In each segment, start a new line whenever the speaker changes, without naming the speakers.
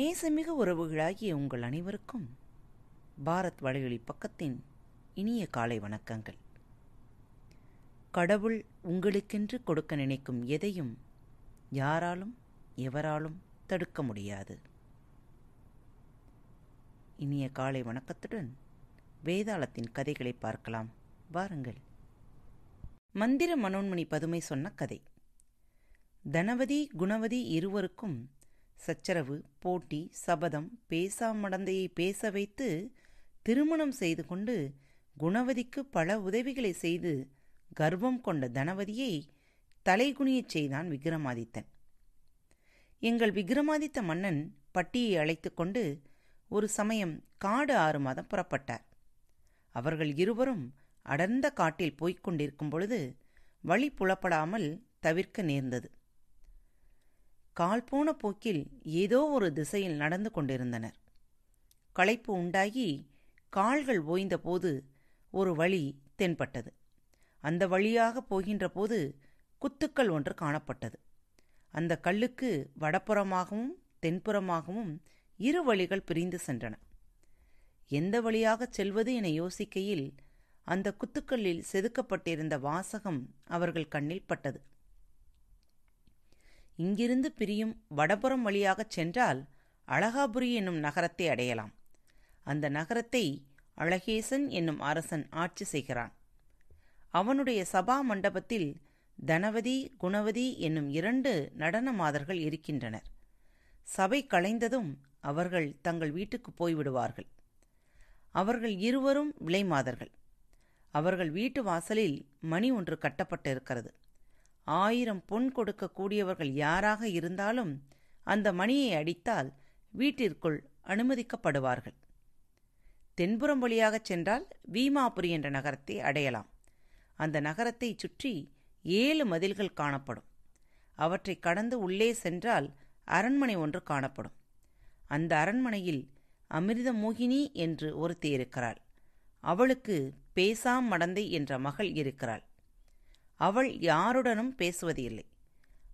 நேசமிகு உறவுகளாகிய உங்கள் அனைவருக்கும் பாரத் வலையொலி பக்கத்தின் இனிய காலை வணக்கங்கள். கடவுள் உங்களுக்கென்று கொடுக்க நினைக்கும் எதையும் யாராலும் எவராலும் தடுக்க முடியாது. இனிய காலை வணக்கத்துடன் வேதாளத்தின் கதைகளை பார்க்கலாம். வாருங்கள். மந்திர மனோன்மணி பதுமை சொன்ன கதை. தனவதி குணவதி இருவருக்கும் சச்சரவு போட்டி சபதம் பேசாமடந்தையை பேச வைத்து திருமணம் செய்து கொண்டு குணவதிக்கு பல உதவிகளை செய்து கர்வம் கொண்ட தனவதியை தலைகுனியச் செய்தான் விக்ரமாதித்தன். எங்கள் விக்ரமாதித்த மன்னன் பட்டியை அழைத்து கொண்டு ஒரு சமயம் காடு ஆறு மாதம் புறப்பட்டார். அவர்கள் இருவரும் அடர்ந்த காட்டில் போய்க் கொண்டிருக்கும் பொழுது வழி புலப்படாமல் தவிர்க்க நேர்ந்தது. கால் போன போக்கில் ஏதோ ஒரு திசையில் நடந்து கொண்டிருந்தனர். களைப்பு உண்டாகி கால்கள் ஓய்ந்தபோது ஒரு வழி தென்பட்டது. அந்த வழியாக போகின்ற போது குத்துக்கள் ஒன்று காணப்பட்டது. அந்த கல்லுக்கு வடப்புறமாகவும் தென்புறமாகவும் இரு வழிகள் பிரிந்து சென்றன. எந்த வழியாகச் செல்வது என யோசிக்கையில் அந்த குத்துக்களில் செதுக்கப்பட்டிருந்த வாசகம் அவர்கள் கண்ணில் பட்டது. இங்கிருந்து பிரியும் வடபுறம் வழியாகச் சென்றால் அழகாபுரி என்னும் நகரத்தை அடையலாம். அந்த நகரத்தை அழகேசன் என்னும் அரசன் ஆட்சி செய்கிறான். அவனுடைய சபா மண்டபத்தில் தனவதி குணவதி என்னும் இரண்டு நடன மாதர்கள் இருக்கின்றனர். சபை களைந்ததும் அவர்கள் தங்கள் வீட்டுக்கு போய்விடுவார்கள். அவர்கள் இருவரும் விலைமாதர்கள் அவர்கள் வீட்டு வாசலில் மணி ஒன்று கட்டப்பட்டிருக்கிறது. ஆயிரம் பொன் கொடுக்கக்கூடியவர்கள் யாராக இருந்தாலும் அந்த மணியை அடித்தால் வீட்டிற்குள் அனுமதிக்கப்படுவார்கள். தென்புறம் வழியாகச் சென்றால் வீமாபுரி என்ற நகரத்தை அடையலாம். அந்த நகரத்தைச் சுற்றி ஏழு மதில்கள் காணப்படும். அவற்றை கடந்து உள்ளே சென்றால் அரண்மனை ஒன்று காணப்படும். அந்த அரண்மனையில் அமிர்த மோகினி என்று ஒருத்தி இருக்கிறாள். அவளுக்கு பேசாம் மடந்தை என்ற மகள் இருக்கிறாள். அவள் யாருடனும் பேசுவது இல்லை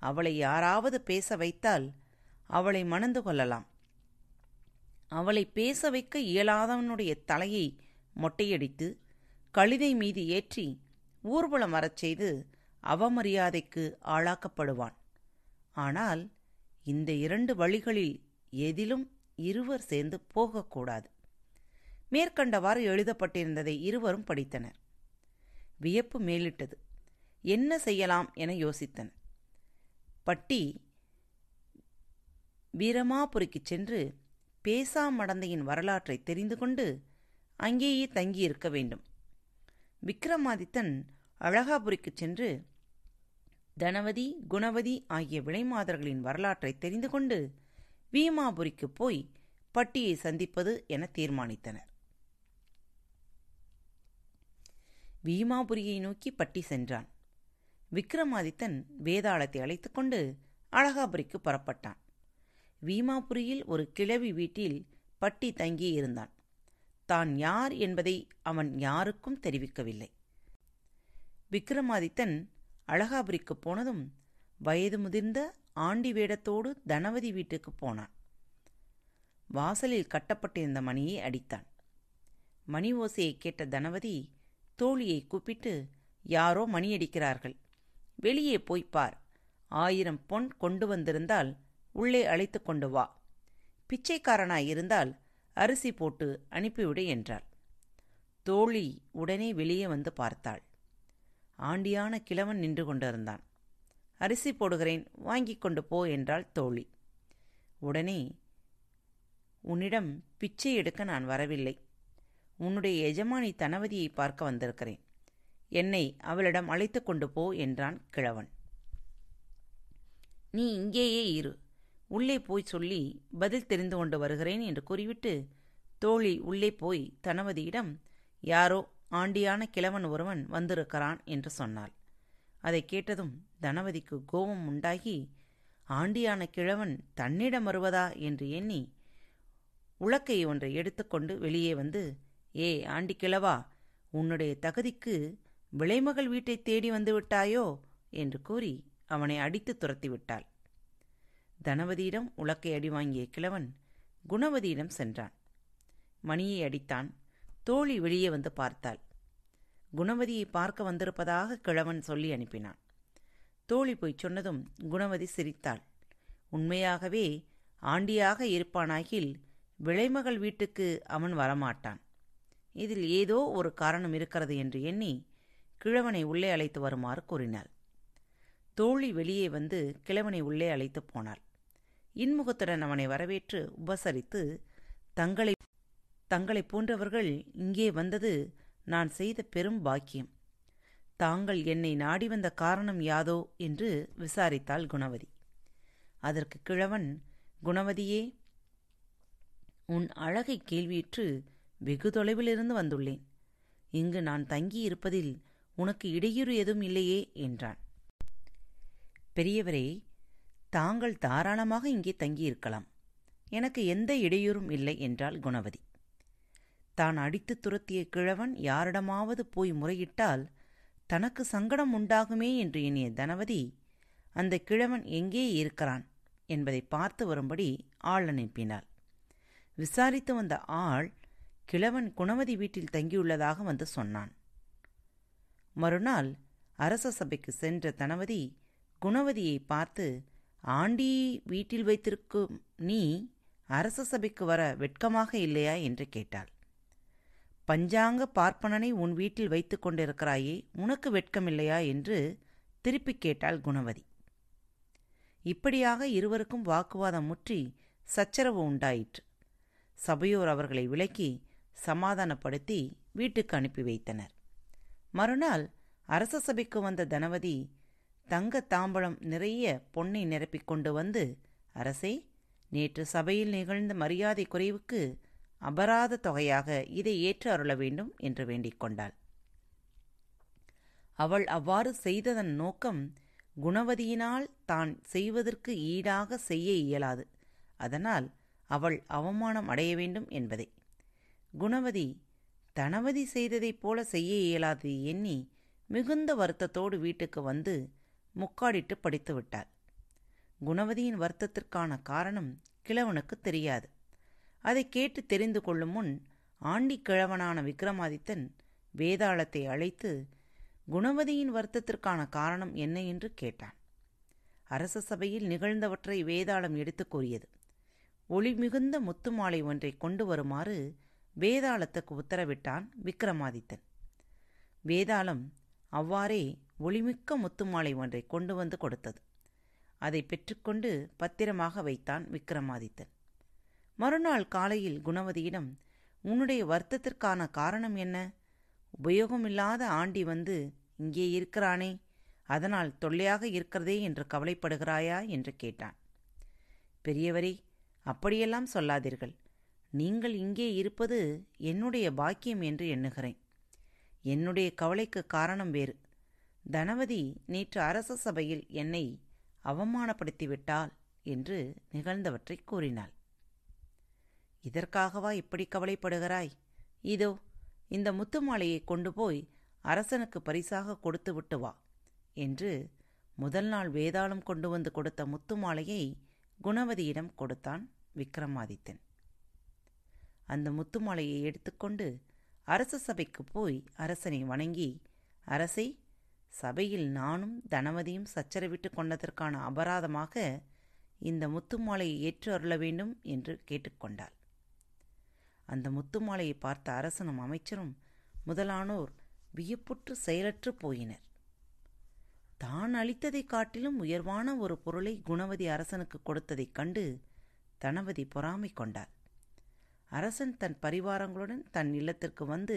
அவளை யாராவது பேச வைத்தால் அவளை மணந்து கொள்ளலாம். அவளை பேச வைக்க இயலாதவனுடைய தலையை மொட்டையடித்து கழுதை மீது ஏற்றி ஊர்வலம் வரச் செய்து அவமரியாதைக்கு ஆளாக்கப்படுவான். ஆனால் இந்த இரண்டு வழிகளில் எதிலும் இருவர் சேர்ந்து போகக்கூடாது. மேற்கண்டவாறு எழுதப்பட்டிருந்ததை இருவரும் படித்தனர். வியப்பு மேலிட்டது. என்ன செய்யலாம் என யோசித்தன். பட்டி வீரமாபுரிக்குச் சென்று பேசா மடந்தையின் வரலாற்றை தெரிந்து கொண்டு அங்கேயே தங்கியிருக்க வேண்டும். விக்ரமாதித்தன் அழகாபுரிக்குச் சென்று தனவதி குணவதி ஆகிய விளைமாதர்களின் வரலாற்றை தெரிந்து கொண்டு வீமாபுரிக்கு போய் பட்டியை சந்திப்பது என தீர்மானித்தனர். வீமாபுரியை நோக்கி பட்டி சென்றான். விக்ரமாதித்தன் வேதாளத்தை அழைத்துக் கொண்டு அழகாபுரிக்கு புறப்பட்டான். வீமாபுரியில் ஒரு கிழவி வீட்டில் பட்டி தங்கியிருந்தான் தான் யார் என்பதை அவன் யாருக்கும் தெரிவிக்கவில்லை. விக்ரமாதித்தன் அழகாபுரிக்கு போனதும் வயது முதிர்ந்த ஆண்டி வேடத்தோடு தனவதி வீட்டுக்கு போனான். வாசலில் கட்டப்பட்டிருந்த மணியை அடித்தான். மணி ஓசையை கேட்ட தனவதி தோழியை கூப்பிட்டு யாரோ மணியடிக்கிறார்கள் வெளியே போய்ப் பார். ஆயிரம் பொன் கொண்டு வந்திருந்தால் உள்ளே அழைத்து கொண்டு வா. பிச்சைக்காரனாய் இருந்தால் அரிசி போட்டு அனுப்பிவிடு என்றாள். தோழி உடனே வெளியே வந்து பார்த்தாள். ஆண்டியான கிழவன் நின்று கொண்டிருந்தான். அரிசி போடுகிறேன் வாங்கிக் கொண்டு போ என்றாள் தோழி. உடனே உன்னிடம் பிச்சை எடுக்க நான் வரவில்லை. உன்னுடைய எஜமானி தனவதியை பார்க்க வந்திருக்கிறேன். என்னை அவளிடம் அழைத்து கொண்டு போ என்றான் கிழவன். நீ இங்கேயே இரு. உள்ளே போய் சொல்லி பதில் தெரிந்து கொண்டு வருகிறேன் என்று கூறிவிட்டு தோழி உள்ளே போய் தனவதியிடம் யாரோ ஆண்டியான கிழவன் ஒருவன் வந்திருக்கிறான் என்று சொன்னாள். அதை கேட்டதும் தனவதிக்கு கோபம் உண்டாகி ஆண்டியான கிழவன் தன்னிடம் வருவதா என்று எண்ணி உலக்கை ஒன்றை எடுத்துக்கொண்டு வெளியே வந்து ஏ ஆண்டி கிழவா உன்னுடைய தகுதிக்கு விளைமகள் வீட்டை தேடி வந்து விட்டாயோ என்று கூறி அவனை அடித்து துரத்தி விட்டாள் தனவதியிடம் உலக்கை அடி வாங்கிய கிழவன் குணவதியிடம் சென்றான். மணியை அடித்தான் தோழி வெளியே வந்து பார்த்தாள். குணவதியை பார்க்க வந்திருப்பதாக கிழவன் சொல்லி அனுப்பினான். தோழி போய் சொன்னதும் குணவதி சிரித்தாள். உண்மையாகவே ஆண்டியாக இருப்பானாகில் விளைமகள் வீட்டுக்கு அவன் வரமாட்டான். இதில் ஏதோ ஒரு காரணம் இருக்கிறது என்று எண்ணி கிழவனை உள்ளே அழைத்து வருமாறு கூறினாள். தோழி வெளியே வந்து கிழவனை உள்ளே அழைத்து போனாள். இன்முகத்துடன் அவனை வரவேற்று உபசரித்து தங்களை தங்களைப் போன்றவர்கள் இங்கே வந்தது நான் செய்த பெரும் பாக்கியம். தாங்கள் என்னை நாடி வந்த காரணம் யாதோ? என்று விசாரித்தாள் குணவதி. அதற்கு கிழவன் குணவதியே உன் அழகை கேள்வியுற்று வெகு தொலைவிலிருந்து வந்துள்ளேன். இங்கு நான் தங்கியிருப்பதில் உனக்கு இடையூறு எதுவும் இல்லையே என்றான். பெரியவரே தாங்கள் தாராளமாக இங்கே தங்கியிருக்கலாம். எனக்கு எந்த இடையூறும் இல்லை என்றாள் குணவதி. தான் அடித்து துரத்திய கிழவன் யாரிடமாவது போய் முறையிட்டால் தனக்கு சங்கடம் உண்டாகுமே என்று எண்ணிய தனவதி அந்த கிழவன் எங்கே இருக்கிறான் என்பதை பார்த்து வரும்படி ஆள் அனுப்பினாள். விசாரித்து வந்த ஆள் கிழவன் குணவதி வீட்டில் தங்கியுள்ளதாக வந்து சொன்னான். மறுநாள் அரச சபைக்கு சென்ற தனவதி குணவதியை பார்த்து ஆண்டி வீட்டில் வைத்திருக்கும் நீ அரச சபைக்கு வர வெட்கமாக இல்லையா? என்று கேட்டாள். பஞ்சாங்க பார்ப்பனனை உன் வீட்டில் வைத்துக் கொண்டிருக்கிறாயே உனக்கு வெட்கமில்லையா என்று திருப்பிக் கேட்டாள் குணவதி. இப்படியாக இருவருக்கும் வாக்குவாதம் முற்றி சச்சரவு உண்டாயிற்று. சபையோர் அவர்களை விலக்கி சமாதானப்படுத்தி வீட்டுக்கு அனுப்பி வைத்தனர். மறுநாள் அரச சபைக்கு வந்த தனவதி தங்க தாம்பழம் நிறைய பொன்னை நிரப்பிக் கொண்டு வந்து அரசே நேற்று சபையில் நிகழ்ந்த மரியாதை குறைவுக்கு அபராத தொகையாக இதை ஏற்று அருள வேண்டும் என்று வேண்டிக் கொண்டாள். அவள் அவ்வாறு செய்ததன் நோக்கம் குணவதியினால் தான் செய்வதற்கு ஈடாக செய்ய இயலாது. அதனால் அவள் அவமானம் அடைய வேண்டும் என்பதே. குணவதி தனவதி செய்ததைப் போல செய்ய இயலாது எண்ணி மிகுந்த வருத்தத்தோடு வீட்டுக்கு வந்து முக்காடிட்டு படித்து விட்டாள் குணவதியின் வருத்தத்திற்கான காரணம் கிழவனுக்கு தெரியாது. அதை கேட்டு தெரிந்து கொள்ளும் முன் ஆண்டி கிழவனான விக்ரமாதித்தன் வேதாளத்தை அழைத்து குணவதியின் வருத்தத்திற்கான காரணம் என்ன என்று கேட்டான். அரச சபையில் நிகழ்ந்தவற்றை வேதாளம் எடுத்துக் கூறியது. ஒளி மிகுந்த முத்துமாலை ஒன்றை கொண்டு வருமாறு வேதாளத்துக்கு உத்தரவிட்டான் விக்ரமாதித்தன் வேதாளம் அவ்வாறே ஒளிமிக்க முத்துமாலை ஒன்றை கொண்டு வந்து கொடுத்தது. அதை பெற்றுக்கொண்டு பத்திரமாக வைத்தான் விக்ரமாதித்தன் மறுநாள் காலையில் குணவதியிடம் உன்னுடைய வருத்தத்திற்கான காரணம் என்ன? உபயோகமில்லாத ஆண்டி வந்து இங்கே இருக்கிறானே அதனால் தொல்லையாக இருக்கிறதே என்று கவலைப்படுகிறாயா? என்று கேட்டான். பெரியவரே அப்படியெல்லாம் சொல்லாதீர்கள். நீங்கள் இங்கே இருப்பது என்னுடைய பாக்கியம் என்று எண்ணுகிறேன். என்னுடைய கவலைக்கு காரணம் வேறு. தனவதி நேற்று அரச சபையில் என்னை அவமானப்படுத்திவிட்டாள் என்று நிகழ்ந்தவற்றை கூறினாள். இதற்காகவா இப்படி கவலைப்படுகிறாய்? இதோ இந்த முத்து மாலையை கொண்டு போய் அரசனுக்கு பரிசாக கொடுத்து விட்டு வா என்று முதல் நாள் வேதாளம் கொண்டு வந்து கொடுத்த முத்து மாலையை குணவதியிடம் கொடுத்தான் விக்ரமாதித்தன். அந்த முத்துமாலையை எடுத்துக்கொண்டு அரச சபைக்கு போய் அரசனை வணங்கி அரசை சபையில் நானும் தனவதியும் சச்சரவிட்டு கொண்டதற்கான அபராதமாக இந்த முத்துமாலையை ஏற்று அருள வேண்டும் என்று கேட்டுக்கொண்டாள் அந்த முத்துமாலையை பார்த்த அரசனும் அமைச்சரும் முதலானோர் வியப்புற்று செயலற்று போயினர். தான் அளித்ததைக் காட்டிலும் உயர்வான ஒரு பொருளை குணவதி அரசனுக்கு கொடுத்ததைக் கண்டு தனவதி பொறாமை கொண்டாள். அரசன் தன் பரிவாரங்களுடன் தன் இல்லத்திற்கு வந்து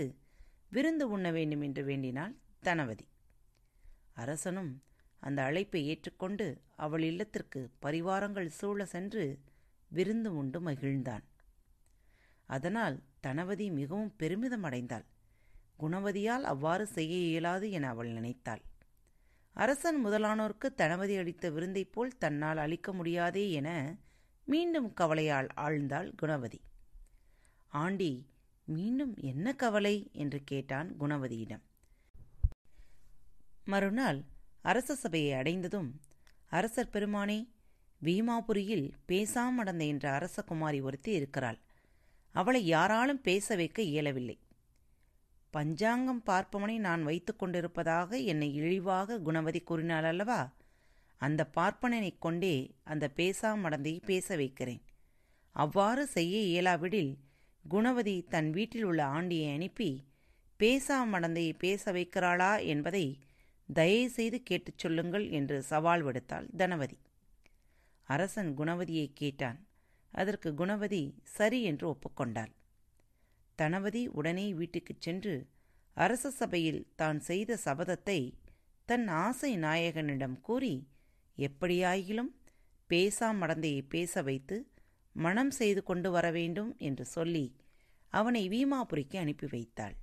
விருந்து உண்ண வேண்டும் என்று வேண்டினாள் தனவதி. அரசனும் அந்த அழைப்பை ஏற்றுக்கொண்டு அவள் இல்லத்திற்கு பரிவாரங்கள் சூழ சென்று விருந்து உண்டு மகிழ்ந்தான். அதனால் தனவதி மிகவும் பெருமிதம் அடைந்தாள் குணவதியால் அவ்வாறு செய்ய இயலாது என அவள் நினைத்தாள். அரசன் முதலானோருக்கு தனவதி அளித்த விருந்தைப் போல் தன்னால் அளிக்க முடியாதே என மீண்டும் கவலையால் ஆழ்ந்தாள் குணவதி. ஆண்டி மீண்டும் என்ன கவலை? என்று கேட்டான் குணவதியிடம். மறுநாள் அரச சபையை அடைந்ததும் அரசர் பெருமானே பீமாபுரியில் பேசாமடந்த என்ற அரசகுமாரி ஒருத்தி இருக்கிறாள். அவளை யாராலும் பேச வைக்க இயலவில்லை. பஞ்சாங்கம் பார்ப்பவனை நான் வைத்துக் கொண்டிருப்பதாக என்னை இழிவாக குணவதி கூறினாள் அல்லவா? அந்த பார்ப்பனனைக் கொண்டே அந்த பேசாமடந்தையை பேச வைக்கிறேன். அவ்வாறு செய்ய இயலாவிடில் குணவதி தன் வீட்டில் உள்ள ஆண்டியை அனுப்பி பேசாமடந்தையை பேச வைக்கிறாளா? என்பதை தயவுசெய்து கேட்டுச் சொல்லுங்கள் என்று சவால் விடுத்தாள் தனவதி. அரசன் குணவதியை கேட்டான். அதற்கு குணவதி சரி என்று ஒப்புக்கொண்டாள் தனவதி உடனே வீட்டுக்குச் சென்று அரச சபையில் தான் செய்த சபதத்தை தன் ஆசை நாயகனிடம் கூறி எப்படியாயிலும் பேசாமடந்தையை பேச வைத்து மனம் செய்து கொண்டு வர வேண்டும் என்று சொல்லி அவனை வீமாபுரிக்கு அனுப்பி வைத்தாள்.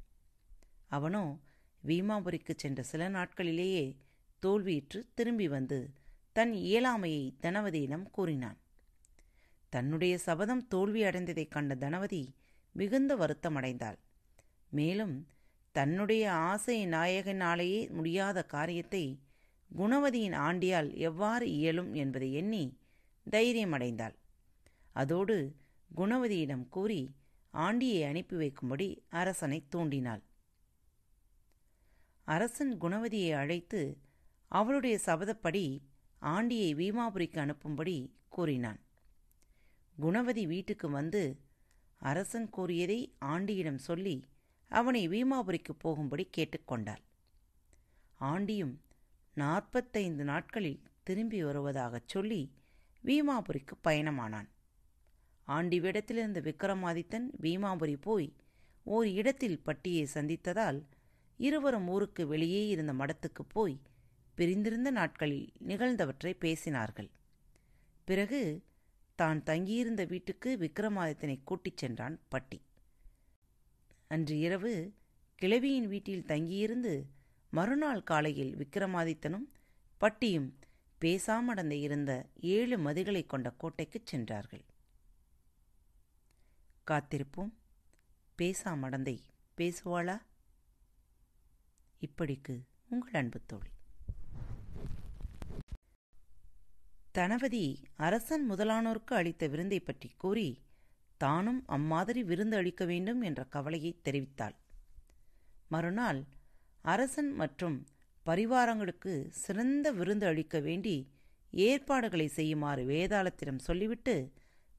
அவனோ வீமாபுரிக்கு சென்ற சில நாட்களிலேயே தோல்வியிற்று திரும்பி வந்து தன் இயலாமையை தனவதியிடம் கூறினான். தன்னுடைய சபதம் தோல்வி அடைந்ததைக் கண்ட தனவதி மிகுந்த வருத்தமடைந்தாள். மேலும் தன்னுடைய ஆசை நாயகனாலேயே முடியாத காரியத்தை குணவதியின் ஆண்டியால் எவ்வாறு இயலும் என்பதை எண்ணி தைரியமடைந்தாள். அதோடு குணவதியிடம் கூறி ஆண்டியை அனுப்பி வைக்கும்படி அரசனை தூண்டினாள். அரசன் குணவதியை அழைத்து அவளுடைய சபதப்படி ஆண்டியை வீமாபுரிக்கு அனுப்பும்படி கூறினான். குணவதி வீட்டுக்கு வந்து அரசன் கூறியதை ஆண்டியிடம் சொல்லி அவனை வீமாபுரிக்கு போகும்படி கேட்டுக்கொண்டாள் ஆண்டியும் நாற்பத்தைந்து நாட்களில் திரும்பி வருவதாகச் சொல்லி வீமாபுரிக்கு பயணமானான். ஆண்டி வேடத்திலிருந்த விக்ரமாதித்தன் பீமாபுரி போய் ஓர் இடத்தில் பட்டியை சந்தித்ததால் இருவரும் ஊருக்கு வெளியே இருந்த மடத்துக்கு போய் பிரிந்திருந்த நாட்களில் நிகழ்ந்தவற்றை பேசினார்கள். பிறகு தான் தங்கியிருந்த வீட்டுக்கு விக்ரமாதித்தனை கூட்டிச் சென்றான் பட்டி. அன்று இரவு கிழவியின் வீட்டில் தங்கியிருந்து மறுநாள் காலையில் விக்ரமாதித்தனும் பட்டியும் பேசாமடந்த இருந்த ஏழு மதிகளை கொண்ட கோட்டைக்குச் சென்றார்கள். காத்திருப்போம். பேசா மடந்தை பேசுவாளா? இப்படிக்கு உங்கள் அன்பு தோழி. தனவதி அரசன் முதலானோருக்கு அளித்த விருந்தை பற்றி கூறி தானும் அம்மாதிரி விருந்து அளிக்க வேண்டும் என்ற கவலையை தெரிவித்தாள். மறுநாள் அரசன் மற்றும் பரிவாரங்களுக்கு சிறந்த விருந்து அளிக்க வேண்டி ஏற்பாடுகளை செய்யுமாறு வேதாளத்திடம் சொல்லிவிட்டு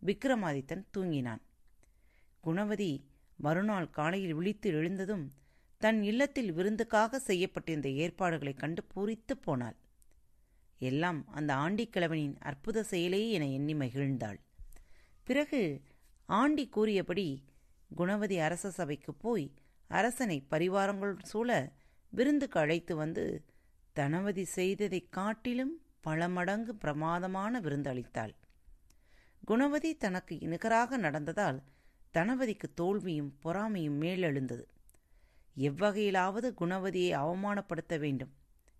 விக்ரமாதித்தன் தூங்கினான். குணவதி மறுநாள் காலையில் விழித்து எழுந்ததும் தன் இல்லத்தில் விருந்துக்காக செய்யப்பட்டிருந்த ஏற்பாடுகளைக் கண்டு பூரித்துப் போனாள். எல்லாம் அந்த ஆண்டிக்கிழவனின் அற்புத செயலே என எண்ணி மகிழ்ந்தாள். பிறகு ஆண்டி கூறியபடி குணவதி அரச சபைக்கு போய் அரசனை பரிவாரங்கள் சூழ விருந்துக்கு அழைத்து வந்து தனவதி செய்ததைக் காட்டிலும் பல மடங்கு பிரமாதமான விருந்து அளித்தாள் குணவதி தனக்கு நிகராக நடந்ததால் தனவதிக்கு தோல்வியும் பொறாமையும் மேலெழுந்தது. எவ்வகையிலாவது குணவதியை அவமானப்படுத்த வேண்டும்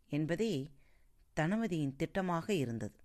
என்பதே தனவதியின் திட்டமாக இருந்தது.